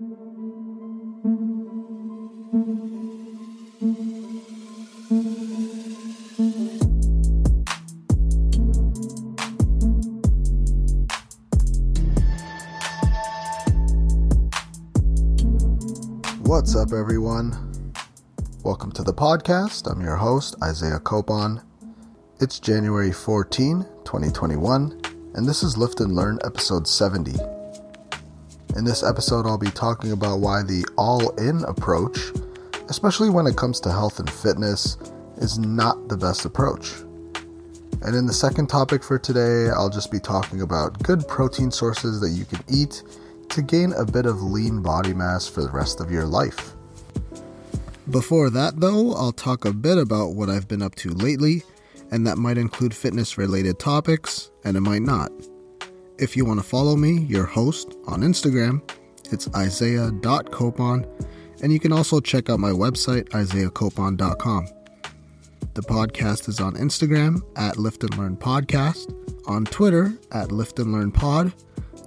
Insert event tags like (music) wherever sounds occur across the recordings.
What's up, everyone? Welcome to the podcast. I'm your host, Isaiah Copon. It's January 14, 2021, and this is Lift and Learn episode 70. In this episode, I'll be talking about why the all in approach, especially when it comes to health and fitness, is not the best approach. And in the second topic for today, I'll just be talking about good protein sources that you can eat to gain a bit of lean body mass for the rest of your life. Before that, though, I'll talk a bit about what I've been up to lately, and that might include fitness related topics, and it might not. If you want to follow me, your host, on Instagram, it's isaiah.copon, and you can also check out my website, isaiahcopon.com. The podcast is on Instagram at Lift and Learn Podcast, on Twitter at Lift and Learn Pod,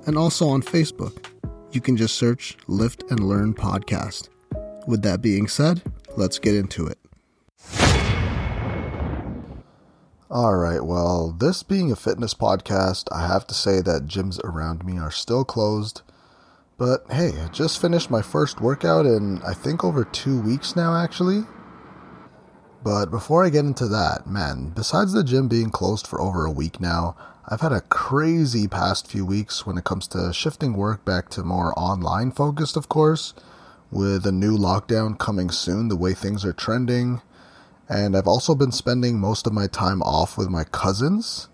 and also on Facebook you can just search Lift and Learn Podcast. With that being said, let's get into it. All right, well, this being a fitness podcast, I have to say that gyms around me are still closed. But hey, I just finished my first workout in I think over two weeks now, actually. But before I get into that, man, besides the gym being closed for over a week now, I've had a crazy past few weeks when it comes to shifting work back to more online focused, of course, with a new lockdown coming soon, the way things are trending. And I've also been spending most of my time off with my cousins.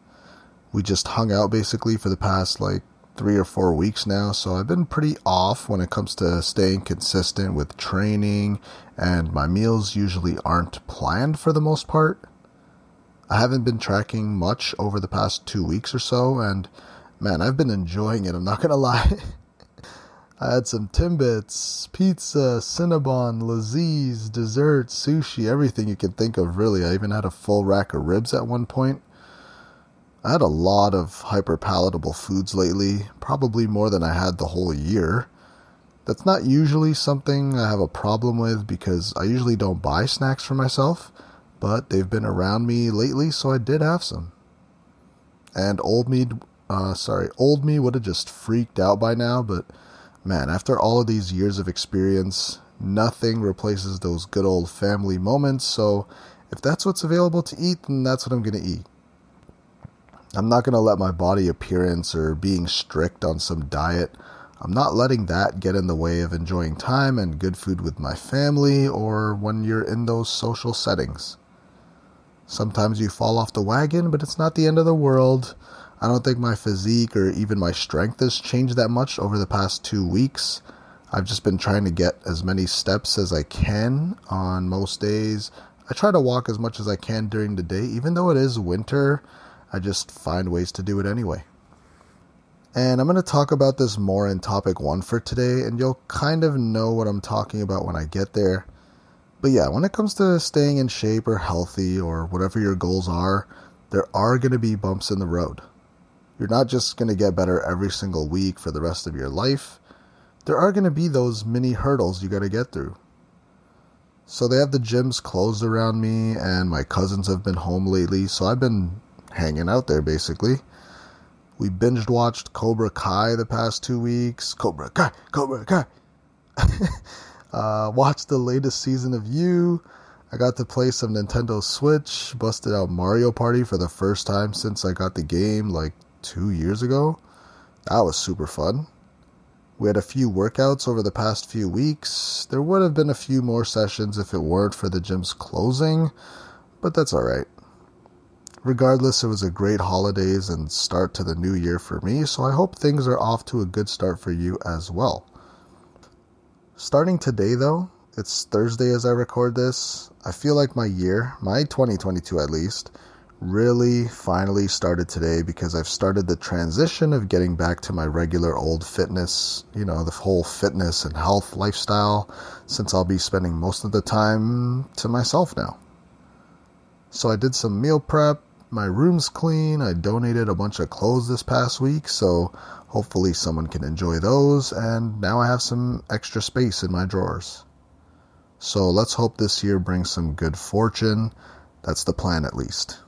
We just hung out basically for the past like three or four weeks now, so I've been pretty off when it comes to staying consistent with training, and my meals usually aren't planned for the most part. I haven't been tracking much over the past two weeks or so, and man, I've been enjoying it. I'm not gonna (laughs) lie. I had some Timbits, pizza, Cinnabon, Lazeez, dessert, sushi, everything you can think of, really. I even had a full rack of ribs at one point. I had a lot of hyper palatable foods lately, probably more than I had the whole year. That's not usually something I have a problem with because I usually don't buy snacks for myself but they've been around me lately, so I did have some. And old me, uh, sorry, old me would have just freaked out by now, but man, after all of these years of experience, nothing replaces those good old family moments. So if that's what's available to eat, then that's what I'm going to eat. I'm not going to let my body appearance or being strict on some diet. I'm not letting that get in the way of enjoying time and good food with my family or when you're in those social settings. Sometimes you fall off the wagon, but it's not the end of the world. I don't think my physique or even my strength has changed that much over the past two weeks. I've just been trying to get as many steps as I can on most days. I try to walk as much as I can during the day, even though it is winter. I just find ways to do it anyway. And I'm going to talk about this more in topic one for today, and you'll kind of know what I'm talking about when I get there. But yeah, when it comes to staying in shape or healthy or whatever your goals are, there are going to be bumps in the road. You're not just going to get better every single week for the rest of your life. There are going to be those mini hurdles you got to get through. So they have the gyms closed around me, and my cousins have been home lately, so I've been hanging out there basically. We binged watched Cobra Kai the past two weeks. Cobra Kai, Cobra Kai. (laughs) Uh, watched the latest season of You. I got to play some Nintendo Switch, busted out Mario Party for the first time since I got the game like two years ago. That was super fun. We had a few workouts over the past few weeks. There would have been a few more sessions if it weren't for the gym's closing, but that's alright. Regardless, it was a great holidays and start to the new year for me, so I hope things are off to a good start for you as well. Starting today, though, it's Thursday as I record this. I feel like my year, my 2022 at least, really finally started today because I've started the transition of getting back to my regular old fitness, you know, the whole fitness and health lifestyle, since I'll be spending most of the time to myself now. So I did some meal prep, my room's clean. I donated a bunch of clothes this past week, so hopefully someone can enjoy those. And now I have some extra space in my drawers. So let's hope this year brings some good fortune. That's the plan, at least.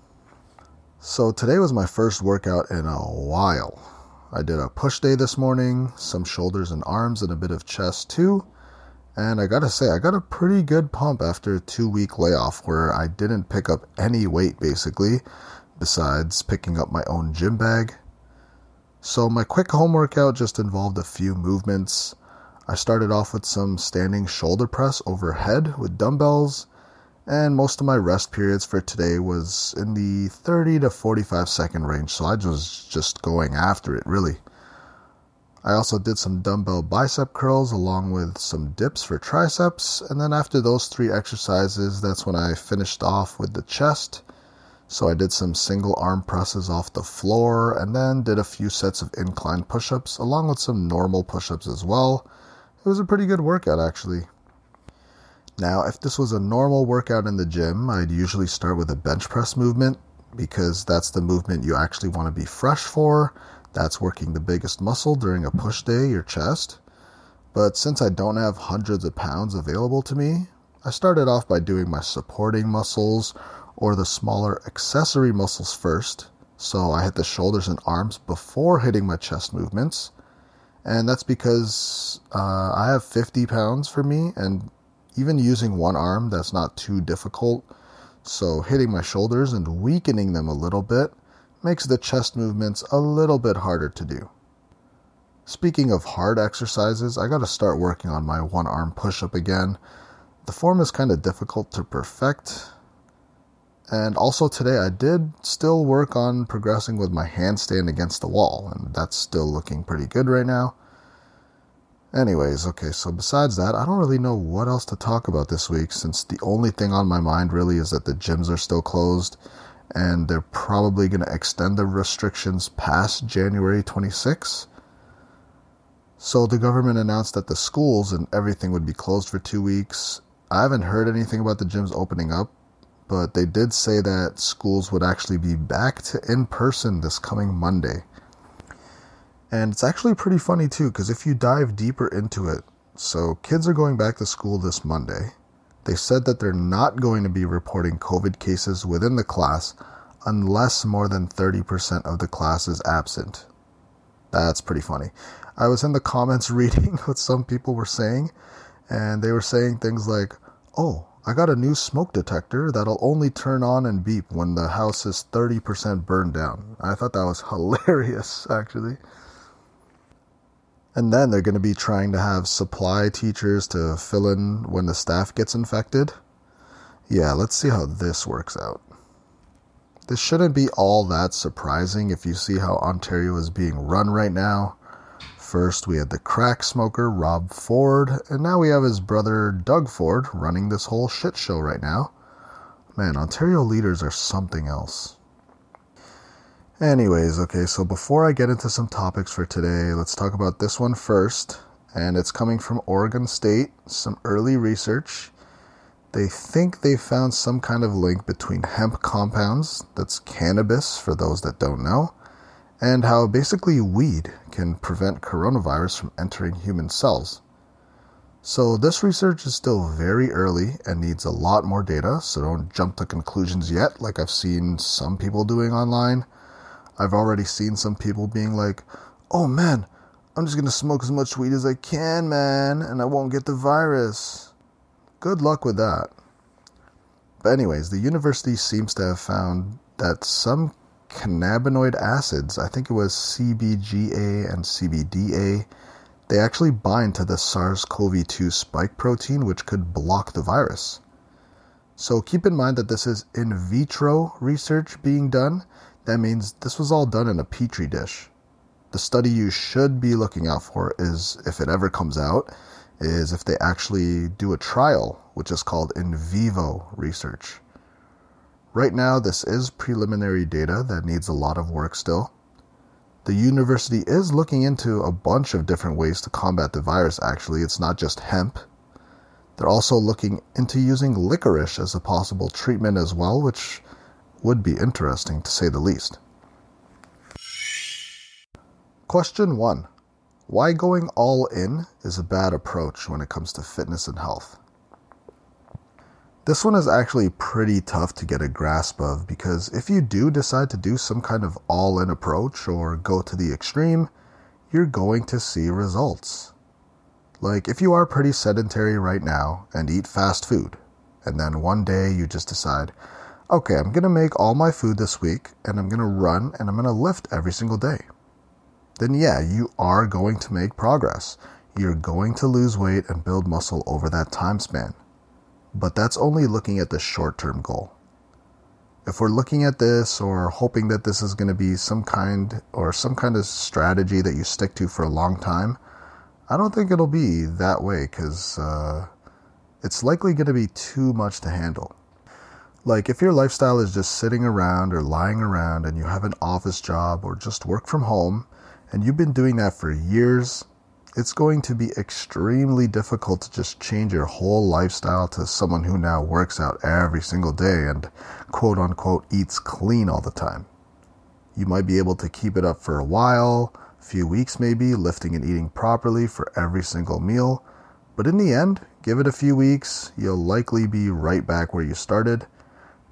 So today was my first workout in a while. I did a push day this morning, some shoulders and arms, and a bit of chest too. And I gotta say, I got a pretty good pump after a two week layoff where I didn't pick up any weight basically, besides picking up my own gym bag. So my quick home workout just involved a few movements. I started off with some standing shoulder press overhead with dumbbells, and most of my rest periods for today was in the 30 to 45 second range, so I was just going after it really. I also did some dumbbell bicep curls along with some dips for triceps, and then after those three exercises, that's when I finished off with the chest. So I did some single arm presses off the floor and then did a few sets of incline push ups along with some normal push ups as well. It was a pretty good workout actually. Now, if this was a normal workout in the gym, I'd usually start with a bench press movement because that's the movement you actually want to be fresh for that's working the biggest muscle during a push day, your chest. But since I don't have hundreds of pounds available to me, I started off by doing my supporting muscles or the smaller accessory muscles first. So I hit the shoulders and arms before hitting my chest movements. And that's because uh, I have 50 pounds for me, and even using one arm, that's not too difficult. So hitting my shoulders and weakening them a little bit makes the chest movements a little bit harder to do. Speaking of hard exercises, I gotta start working on my one arm push up again. The form is kind of difficult to perfect. And also today, I did still work on progressing with my handstand against the wall, and that's still looking pretty good right now. Anyways, okay, so besides that, I don't really know what else to talk about this week since the only thing on my mind really is that the gyms are still closed and they're probably going to extend the restrictions past January 26. So the government announced that the schools and everything would be closed for two weeks. I haven't heard anything about the gyms opening up, but they did say that schools would actually be back to in person this coming Monday. And it's actually pretty funny too, because if you dive deeper into it, so kids are going back to school this Monday. They said that they're not going to be reporting COVID cases within the class unless more than 30% of the class is absent. That's pretty funny. I was in the comments (laughs) reading what some people were saying, and they were saying things like, Oh, I got a new smoke detector that'll only turn on and beep when the house is 30% burned down. I thought that was (laughs) hilarious, actually. And then they're going to be trying to have supply teachers to fill in when the staff gets infected. Yeah, let's see how this works out. This shouldn't be all that surprising if you see how Ontario is being run right now. First, we had the crack smoker Rob Ford, and now we have his brother Doug Ford running this whole shit show right now. Man, Ontario leaders are something else. Anyways, okay, so before I get into some topics for today, let's talk about this one first. And it's coming from Oregon State, some early research. They think they found some kind of link between hemp compounds, that's cannabis for those that don't know, and how basically weed can prevent coronavirus from entering human cells. So, this research is still very early and needs a lot more data, so don't jump to conclusions yet, like I've seen some people doing online. I've already seen some people being like, oh man, I'm just gonna smoke as much weed as I can, man, and I won't get the virus. Good luck with that. But, anyways, the university seems to have found that some cannabinoid acids, I think it was CBGA and CBDA, they actually bind to the SARS CoV 2 spike protein, which could block the virus. So keep in mind that this is in vitro research being done, that means this was all done in a petri dish. The study you should be looking out for is, if it ever comes out, is if they actually do a trial, which is called in vivo research. Right now, this is preliminary data that needs a lot of work still. The university is looking into a bunch of different ways to combat the virus, actually. It's not just hemp. They're also looking into using licorice as a possible treatment as well, which would be interesting to say the least. Question 1 Why going all in is a bad approach when it comes to fitness and health? This one is actually pretty tough to get a grasp of because if you do decide to do some kind of all in approach or go to the extreme, you're going to see results. Like if you are pretty sedentary right now and eat fast food, and then one day you just decide, okay, I'm going to make all my food this week and I'm going to run and I'm going to lift every single day. Then, yeah, you are going to make progress. You're going to lose weight and build muscle over that time span but that's only looking at the short term goal. If we're looking at this or hoping that this is going to be some kind or some kind of strategy that you stick to for a long time, I don't think it'll be that way because uh, it's likely going to be too much to handle. Like, if your lifestyle is just sitting around or lying around and you have an office job or just work from home and you've been doing that for years, it's going to be extremely difficult to just change your whole lifestyle to someone who now works out every single day and quote unquote eats clean all the time. You might be able to keep it up for a while, a few weeks maybe, lifting and eating properly for every single meal, but in the end, give it a few weeks, you'll likely be right back where you started.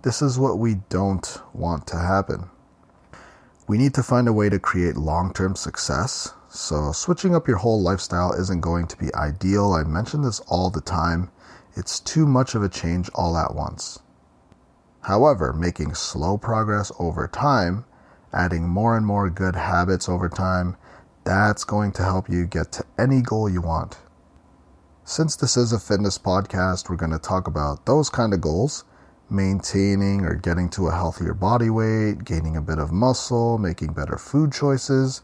This is what we don't want to happen. We need to find a way to create long term success so, switching up your whole lifestyle isn't going to be ideal. I mention this all the time. It's too much of a change all at once. However, making slow progress over time, adding more and more good habits over time, that's going to help you get to any goal you want. Since this is a fitness podcast, we're going to talk about those kind of goals maintaining or getting to a healthier body weight, gaining a bit of muscle, making better food choices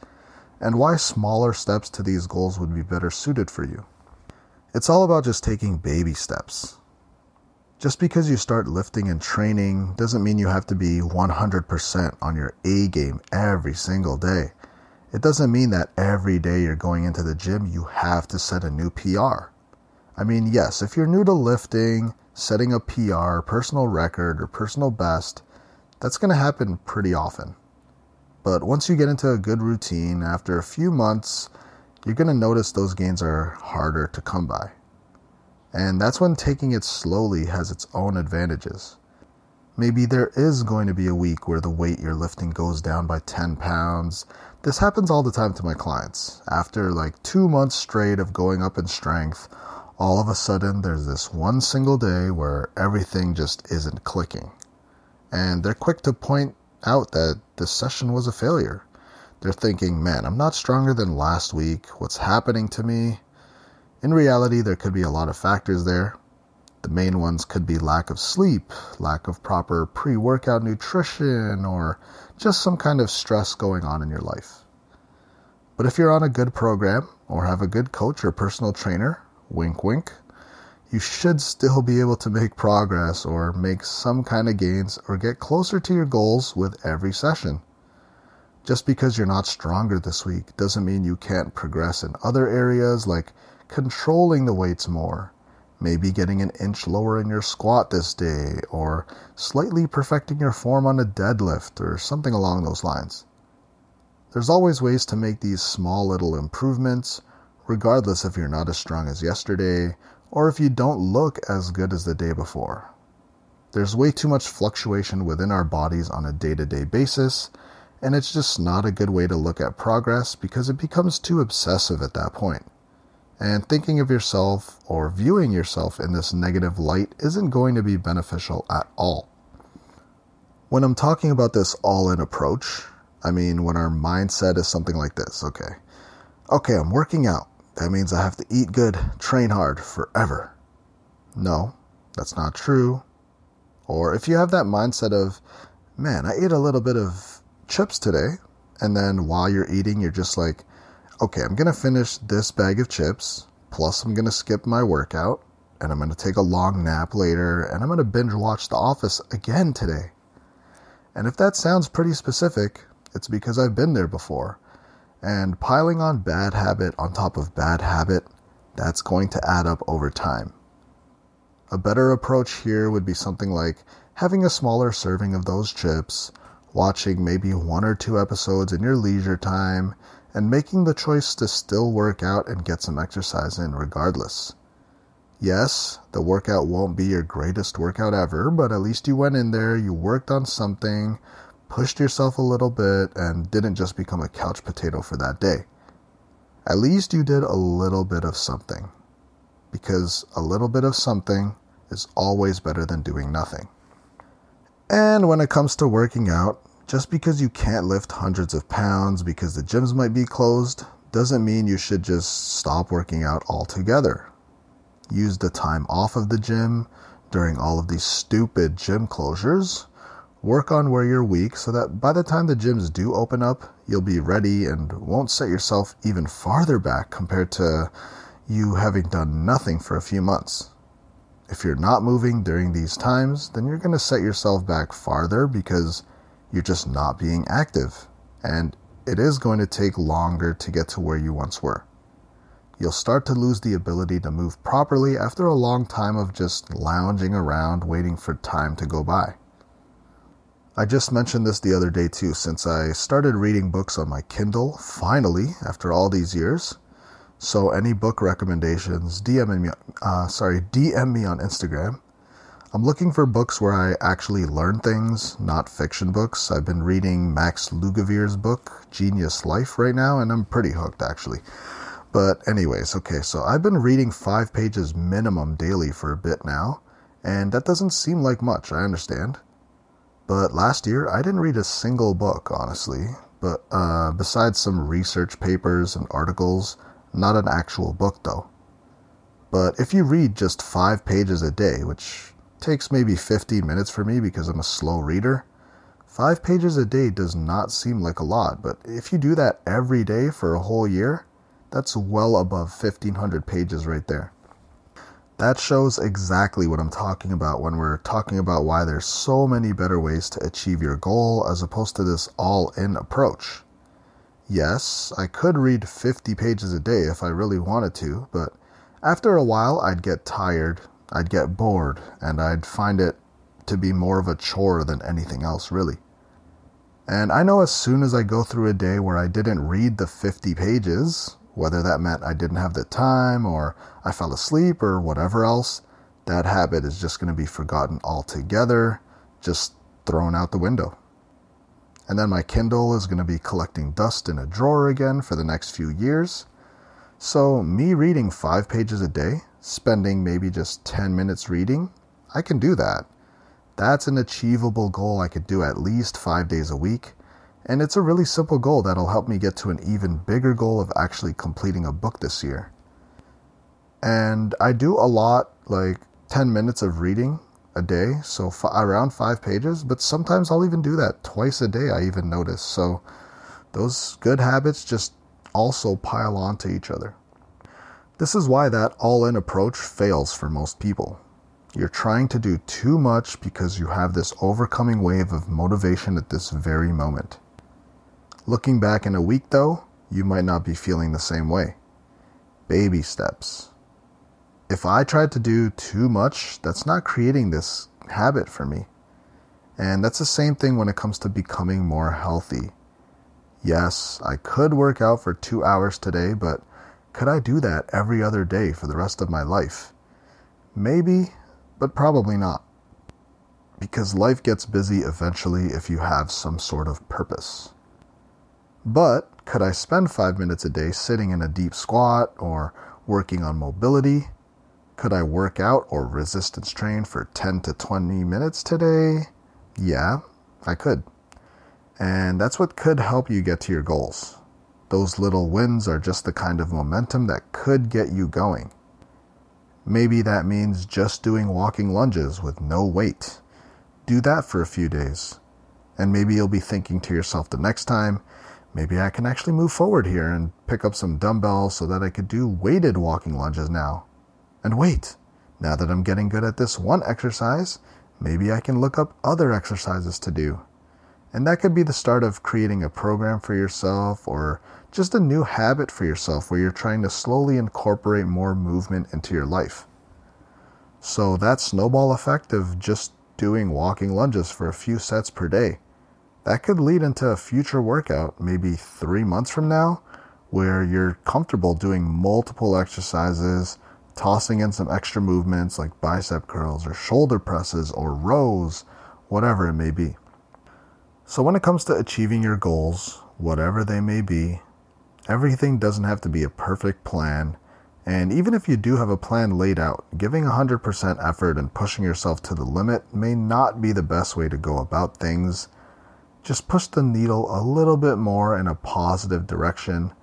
and why smaller steps to these goals would be better suited for you. It's all about just taking baby steps. Just because you start lifting and training doesn't mean you have to be 100% on your A game every single day. It doesn't mean that every day you're going into the gym, you have to set a new PR. I mean, yes, if you're new to lifting, setting a PR, personal record, or personal best, that's going to happen pretty often. But once you get into a good routine, after a few months, you're going to notice those gains are harder to come by. And that's when taking it slowly has its own advantages. Maybe there is going to be a week where the weight you're lifting goes down by 10 pounds. This happens all the time to my clients. After like two months straight of going up in strength, all of a sudden there's this one single day where everything just isn't clicking. And they're quick to point out that this session was a failure. They're thinking, man, I'm not stronger than last week. What's happening to me? In reality, there could be a lot of factors there. The main ones could be lack of sleep, lack of proper pre workout nutrition, or just some kind of stress going on in your life. But if you're on a good program or have a good coach or personal trainer, wink wink, you should still be able to make progress or make some kind of gains or get closer to your goals with every session. Just because you're not stronger this week doesn't mean you can't progress in other areas like controlling the weights more, maybe getting an inch lower in your squat this day, or slightly perfecting your form on a deadlift or something along those lines. There's always ways to make these small little improvements, regardless if you're not as strong as yesterday or if you don't look as good as the day before. There's way too much fluctuation within our bodies on a day to day basis, and it's just not a good way to look at progress because it becomes too obsessive at that point. And thinking of yourself or viewing yourself in this negative light isn't going to be beneficial at all. When I'm talking about this all in approach, I mean when our mindset is something like this okay, okay, I'm working out. That means I have to eat good, train hard forever. No, that's not true. Or if you have that mindset of, man, I ate a little bit of chips today, and then while you're eating, you're just like, okay, I'm going to finish this bag of chips, plus I'm going to skip my workout, and I'm going to take a long nap later, and I'm going to binge watch The Office again today. And if that sounds pretty specific, it's because I've been there before. And piling on bad habit on top of bad habit, that's going to add up over time. A better approach here would be something like having a smaller serving of those chips, watching maybe one or two episodes in your leisure time, and making the choice to still work out and get some exercise in regardless. Yes, the workout won't be your greatest workout ever, but at least you went in there, you worked on something, pushed yourself a little bit, and didn't just become a couch potato for that day. At least you did a little bit of something. Because a little bit of something is always better than doing nothing. And when it comes to working out, just because you can't lift hundreds of pounds because the gyms might be closed doesn't mean you should just stop working out altogether use the time off of the gym during all of these stupid gym closures. Work on where you're weak so that by the time the gyms do open up, you'll be ready and won't set yourself even farther back compared to you having done nothing for a few months. If you're not moving during these times, then you're going to set yourself back farther because you're just not being active. And it is going to take longer to get to where you once were you'll start to lose the ability to move properly after a long time of just lounging around waiting for time to go by. I just mentioned this the other day too, since I started reading books on my Kindle, finally, after all these years. So any book recommendations, DM me, uh, sorry, DM me on Instagram. I'm looking for books where I actually learn things, not fiction books. I've been reading Max Lugavere's book, Genius Life, right now, and I'm pretty hooked actually. But, anyways, okay, so I've been reading five pages minimum daily for a bit now, and that doesn't seem like much, I understand. But last year, I didn't read a single book, honestly, but uh, besides some research papers and articles, not an actual book though. But if you read just five pages a day, which takes maybe 15 minutes for me because I'm a slow reader, five pages a day does not seem like a lot, but if you do that every day for a whole year, that's well above 1500 pages right there. That shows exactly what I'm talking about when we're talking about why there's so many better ways to achieve your goal as opposed to this all in approach. Yes, I could read 50 pages a day if I really wanted to, but after a while I'd get tired, I'd get bored, and I'd find it to be more of a chore than anything else, really. And I know as soon as I go through a day where I didn't read the 50 pages, whether that meant I didn't have the time or I fell asleep or whatever else, that habit is just going to be forgotten altogether, just thrown out the window. And then my Kindle is going to be collecting dust in a drawer again for the next few years. So, me reading five pages a day, spending maybe just 10 minutes reading, I can do that. That's an achievable goal I could do at least five days a week and it's a really simple goal that'll help me get to an even bigger goal of actually completing a book this year. And I do a lot, like 10 minutes of reading a day, so f- around five pages, but sometimes I'll even do that twice a day, I even notice. So those good habits just also pile onto each other. This is why that all in approach fails for most people. You're trying to do too much because you have this overcoming wave of motivation at this very moment. Looking back in a week, though, you might not be feeling the same way. Baby steps. If I tried to do too much, that's not creating this habit for me. And that's the same thing when it comes to becoming more healthy. Yes, I could work out for two hours today, but could I do that every other day for the rest of my life? Maybe, but probably not. Because life gets busy eventually if you have some sort of purpose. But could I spend five minutes a day sitting in a deep squat or working on mobility? Could I work out or resistance train for 10 to 20 minutes today? Yeah, I could. And that's what could help you get to your goals. Those little wins are just the kind of momentum that could get you going. Maybe that means just doing walking lunges with no weight. Do that for a few days. And maybe you'll be thinking to yourself the next time, maybe I can actually move forward here and pick up some dumbbells so that I could do weighted walking lunges now. And wait, now that I'm getting good at this one exercise, maybe I can look up other exercises to do. And that could be the start of creating a program for yourself or just a new habit for yourself where you're trying to slowly incorporate more movement into your life. So that snowball effect of just doing walking lunges for a few sets per day. That could lead into a future workout, maybe three months from now, where you're comfortable doing multiple exercises, tossing in some extra movements like bicep curls or shoulder presses or rows, whatever it may be. So, when it comes to achieving your goals, whatever they may be, everything doesn't have to be a perfect plan. And even if you do have a plan laid out, giving 100% effort and pushing yourself to the limit may not be the best way to go about things. Just push the needle a little bit more in a positive direction.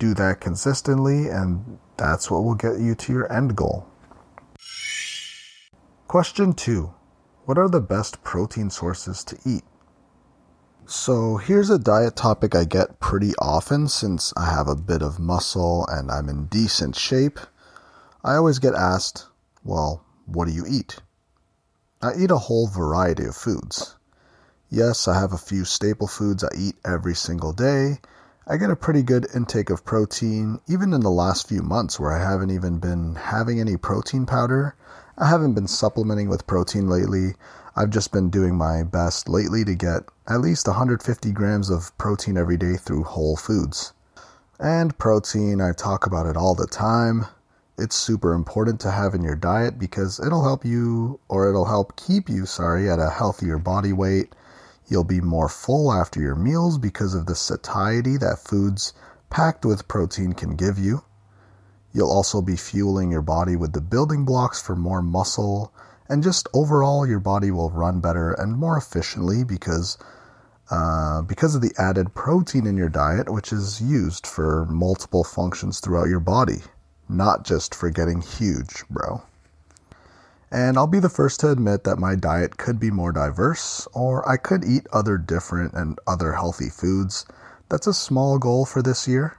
Do that consistently, and that's what will get you to your end goal. Question two What are the best protein sources to eat? So, here's a diet topic I get pretty often since I have a bit of muscle and I'm in decent shape. I always get asked, well, what do you eat? I eat a whole variety of foods. Yes, I have a few staple foods I eat every single day. I get a pretty good intake of protein, even in the last few months where I haven't even been having any protein powder. I haven't been supplementing with protein lately. I've just been doing my best lately to get at least 150 grams of protein every day through whole foods. And protein, I talk about it all the time. It's super important to have in your diet because it'll help you, or it'll help keep you, sorry, at a healthier body weight. You'll be more full after your meals because of the satiety that foods packed with protein can give you. You'll also be fueling your body with the building blocks for more muscle, and just overall, your body will run better and more efficiently because uh, because of the added protein in your diet, which is used for multiple functions throughout your body, not just for getting huge, bro. And I'll be the first to admit that my diet could be more diverse, or I could eat other different and other healthy foods. That's a small goal for this year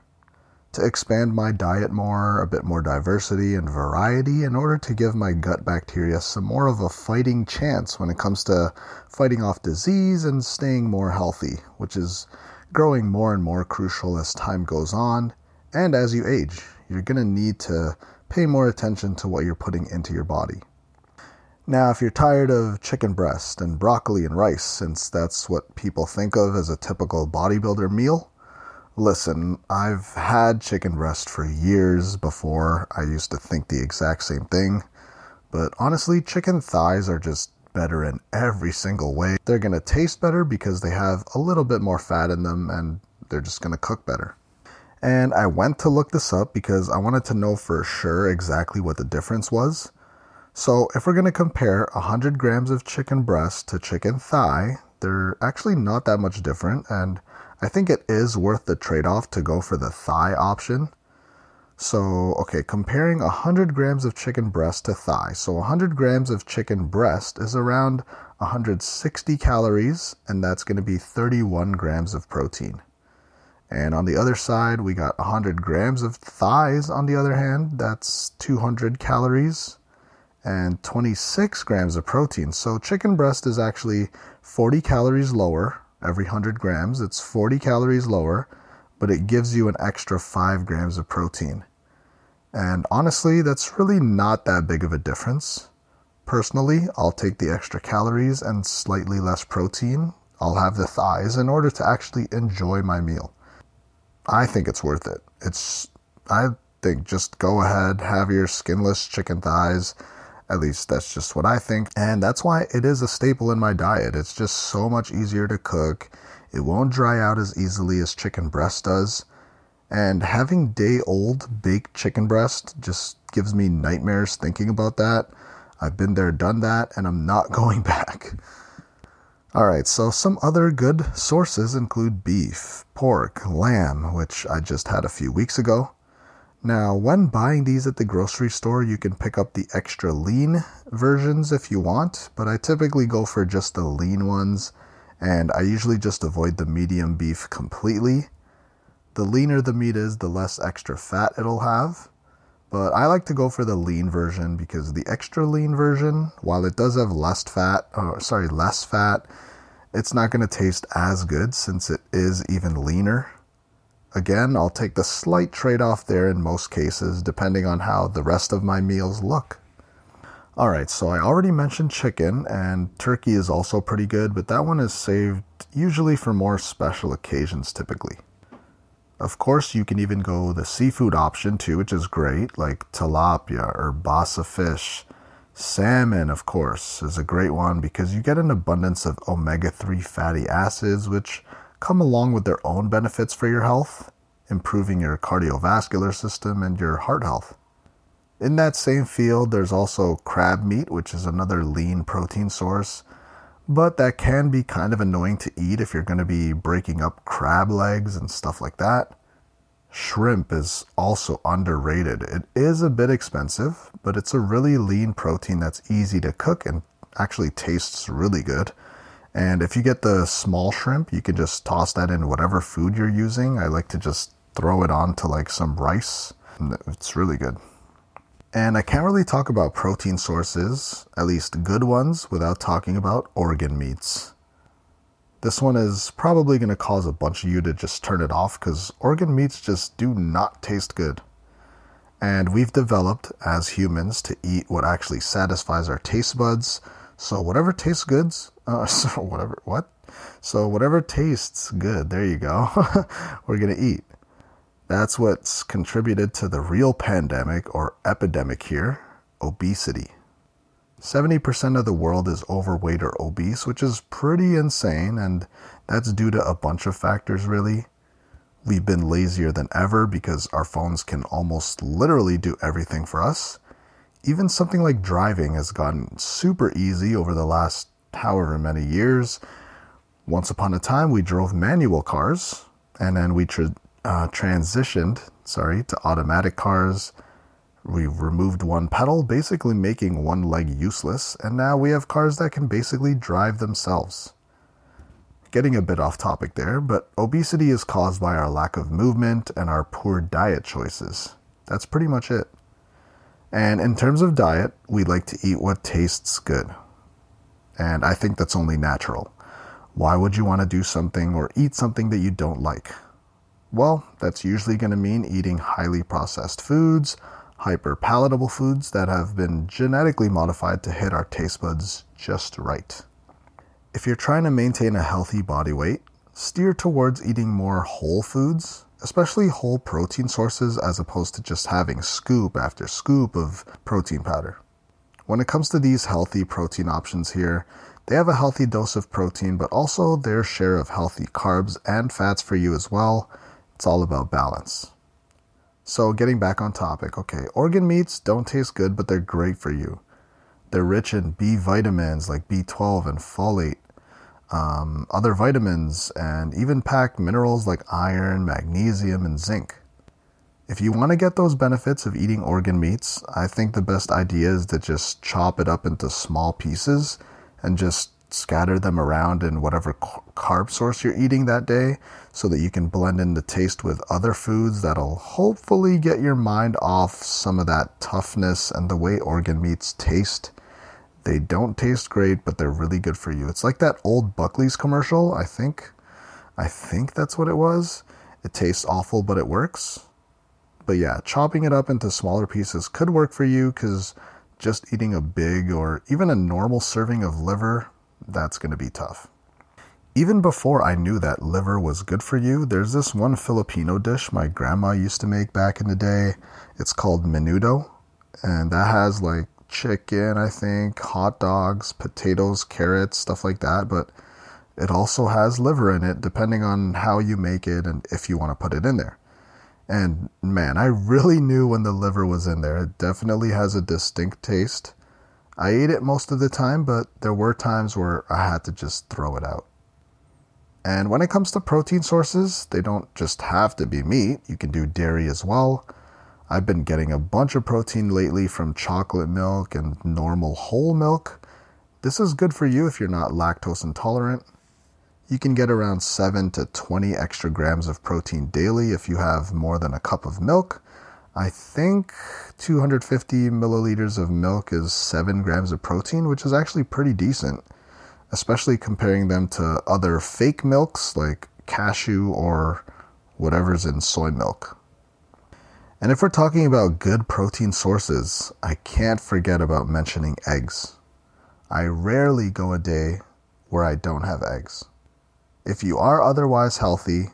to expand my diet more, a bit more diversity and variety in order to give my gut bacteria some more of a fighting chance when it comes to fighting off disease and staying more healthy, which is growing more and more crucial as time goes on and as you age. You're going to need to pay more attention to what you're putting into your body. Now, if you're tired of chicken breast and broccoli and rice, since that's what people think of as a typical bodybuilder meal, Listen, I've had chicken breast for years before. I used to think the exact same thing. But honestly, chicken thighs are just better in every single way. They're going to taste better because they have a little bit more fat in them and they're just going to cook better. And I went to look this up because I wanted to know for sure exactly what the difference was. So, if we're going to compare 100 grams of chicken breast to chicken thigh, they're actually not that much different. And I think it is worth the trade off to go for the thigh option. So, okay, comparing 100 grams of chicken breast to thigh. So, 100 grams of chicken breast is around 160 calories, and that's going to be 31 grams of protein. And on the other side, we got 100 grams of thighs, on the other hand, that's 200 calories and 26 grams of protein. So, chicken breast is actually 40 calories lower every 100 grams. It's 40 calories lower, but it gives you an extra 5 grams of protein. And honestly, that's really not that big of a difference. Personally, I'll take the extra calories and slightly less protein. I'll have the thighs in order to actually enjoy my meal. I think it's worth it. It's, I think just go ahead, have your skinless chicken thighs at least that's just what I think. And that's why it is a staple in my diet. It's just so much easier to cook. It won't dry out as easily as chicken breast does. And having day old baked chicken breast just gives me nightmares thinking about that. I've been there, done that, and I'm not (laughs) going back. Alright, so some other good sources include beef, pork, lamb, which I just had a few weeks ago, now, when buying these at the grocery store, you can pick up the extra lean versions if you want, but I typically go for just the lean ones, and I usually just avoid the medium beef completely. The leaner the meat is, the less extra fat it'll have. But I like to go for the lean version because the extra lean version, while it does have less fat, or sorry, less fat, it's not going to taste as good since it is even leaner. Again, I'll take the slight trade off there in most cases, depending on how the rest of my meals look. All right, so I already mentioned chicken, and turkey is also pretty good, but that one is saved usually for more special occasions typically. Of course, you can even go the seafood option too, which is great, like tilapia or basa fish. Salmon, of course, is a great one because you get an abundance of omega 3 fatty acids, which come along with their own benefits for your health, improving your cardiovascular system and your heart health. In that same field, there's also crab meat, which is another lean protein source, but that can be kind of annoying to eat if you're going to be breaking up crab legs and stuff like that. Shrimp is also underrated. It is a bit expensive, but it's a really lean protein that's easy to cook and actually tastes really good. And if you get the small shrimp, you can just toss that in whatever food you're using. I like to just throw it onto like some rice. It's really good. And I can't really talk about protein sources, at least good ones, without talking about organ meats. This one is probably going to cause a bunch of you to just turn it off because organ meats just do not taste good. And we've developed as humans to eat what actually satisfies our taste buds. So whatever tastes good, uh, (laughs) so whatever what? So whatever tastes good, there you go. (laughs) we're gonna eat. That's what's contributed to the real pandemic or epidemic here obesity. 70% of the world is overweight or obese, which is pretty insane, and that's due to a bunch of factors, really. We've been lazier than ever because our phones can almost literally do everything for us. Even something like driving has gotten super easy over the last however many years. Once upon a time, we drove manual cars, and then we tra- uh, transitioned, sorry, to automatic cars. We removed one pedal, basically making one leg useless, and now we have cars that can basically drive themselves. Getting a bit off topic there, but obesity is caused by our lack of movement and our poor diet choices. That's pretty much it. And in terms of diet, we like to eat what tastes good. And I think that's only natural. Why would you want to do something or eat something that you don't like? Well, that's usually going to mean eating highly processed foods, hyper palatable foods that have been genetically modified to hit our taste buds just right. If you're trying to maintain a healthy body weight, steer towards eating more whole foods, especially whole protein sources, as opposed to just having scoop after scoop of protein powder. When it comes to these healthy protein options here, they have a healthy dose of protein, but also their share of healthy carbs and fats for you as well it's all about balance. So, getting back on topic, okay, organ meats don't taste good, but they're great for you. They're rich in B vitamins like B12 and folate, um, other vitamins, and even pack minerals like iron, magnesium, and zinc. If you want to get those benefits of eating organ meats, I think the best idea is to just chop it up into small pieces and just scatter them around in whatever carb source you're eating that day so that you can blend in the taste with other foods that'll hopefully get your mind off some of that toughness and the way organ meats taste. They don't taste great, but they're really good for you. It's like that old Buckley's commercial, I think. I think that's what it was. It tastes awful, but it works. But yeah, chopping it up into smaller pieces could work for you because just eating a big or even a normal serving of liver that's going to be tough. Even before I knew that liver was good for you, there's this one Filipino dish my grandma used to make back in the day. It's called menudo, and that has like chicken, I think, hot dogs, potatoes, carrots, stuff like that, but it also has liver in it depending on how you make it and if you want to put it in there. And man, I really knew when the liver was in there. It definitely has a distinct taste. I ate it most of the time, but there were times where I had to just throw it out. And when it comes to protein sources, they don't just have to be meat, you can do dairy as well. I've been getting a bunch of protein lately from chocolate milk and normal whole milk. This is good for you if you're not lactose intolerant. You can get around 7 to 20 extra grams of protein daily if you have more than a cup of milk, I think 250 milliliters of milk is 7 grams of protein, which is actually pretty decent, especially comparing them to other fake milks like cashew or whatever's in soy milk. And if we're talking about good protein sources, I can't forget about mentioning eggs. I rarely go a day where I don't have eggs. If you are otherwise healthy,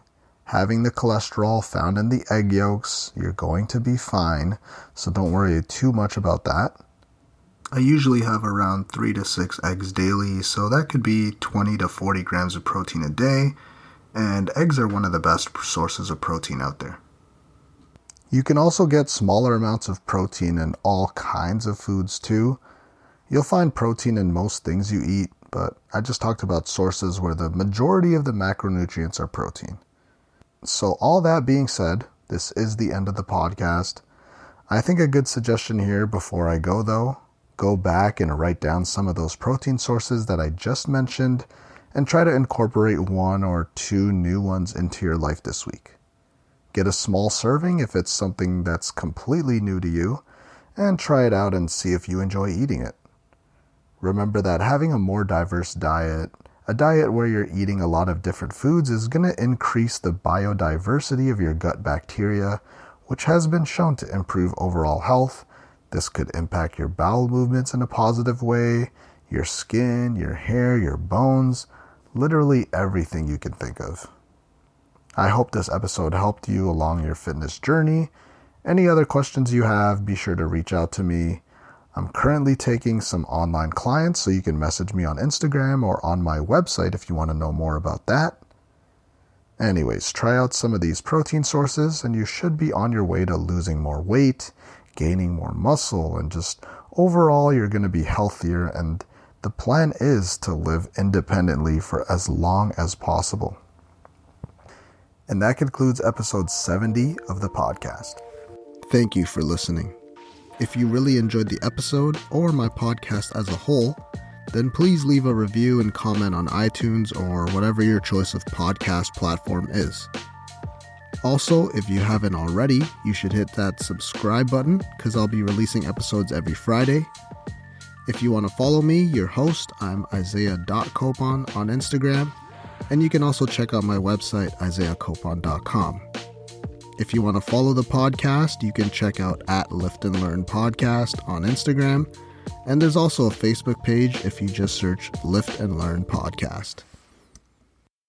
having the cholesterol found in the egg yolks, you're going to be fine, so don't worry too much about that. I usually have around 3 to 6 eggs daily, so that could be 20 to 40 grams of protein a day, and eggs are one of the best sources of protein out there. You can also get smaller amounts of protein in all kinds of foods too. You'll find protein in most things you eat, but I just talked about sources where the majority of the macronutrients are protein. So, all that being said, this is the end of the podcast. I think a good suggestion here before I go, though, go back and write down some of those protein sources that I just mentioned and try to incorporate one or two new ones into your life this week. Get a small serving if it's something that's completely new to you, and try it out and see if you enjoy eating it. Remember that having a more diverse diet, a diet where you're eating a lot of different foods, is going to increase the biodiversity of your gut bacteria, which has been shown to improve overall health. This could impact your bowel movements in a positive way, your skin, your hair, your bones, literally everything you can think of. I hope this episode helped you along your fitness journey. Any other questions you have, be sure to reach out to me. I'm currently taking some online clients, so you can message me on Instagram or on my website if you want to know more about that. Anyways, try out some of these protein sources, and you should be on your way to losing more weight, gaining more muscle, and just overall, you're going to be healthier. And the plan is to live independently for as long as possible. And that concludes episode 70 of the podcast. Thank you for listening. If you really enjoyed the episode or my podcast as a whole, then please leave a review and comment on iTunes or whatever your choice of podcast platform is. Also, if you haven't already, you should hit that subscribe button because I'll be releasing episodes every Friday. If you want to follow me, your host, I'm Isaiah.copon on Instagram and you can also check out my website, isaiahcopon.com. If you want to follow the podcast, you can check out at Lift and Learn Podcast on Instagram. And there's also a Facebook page if you just search Lift and Learn Podcast.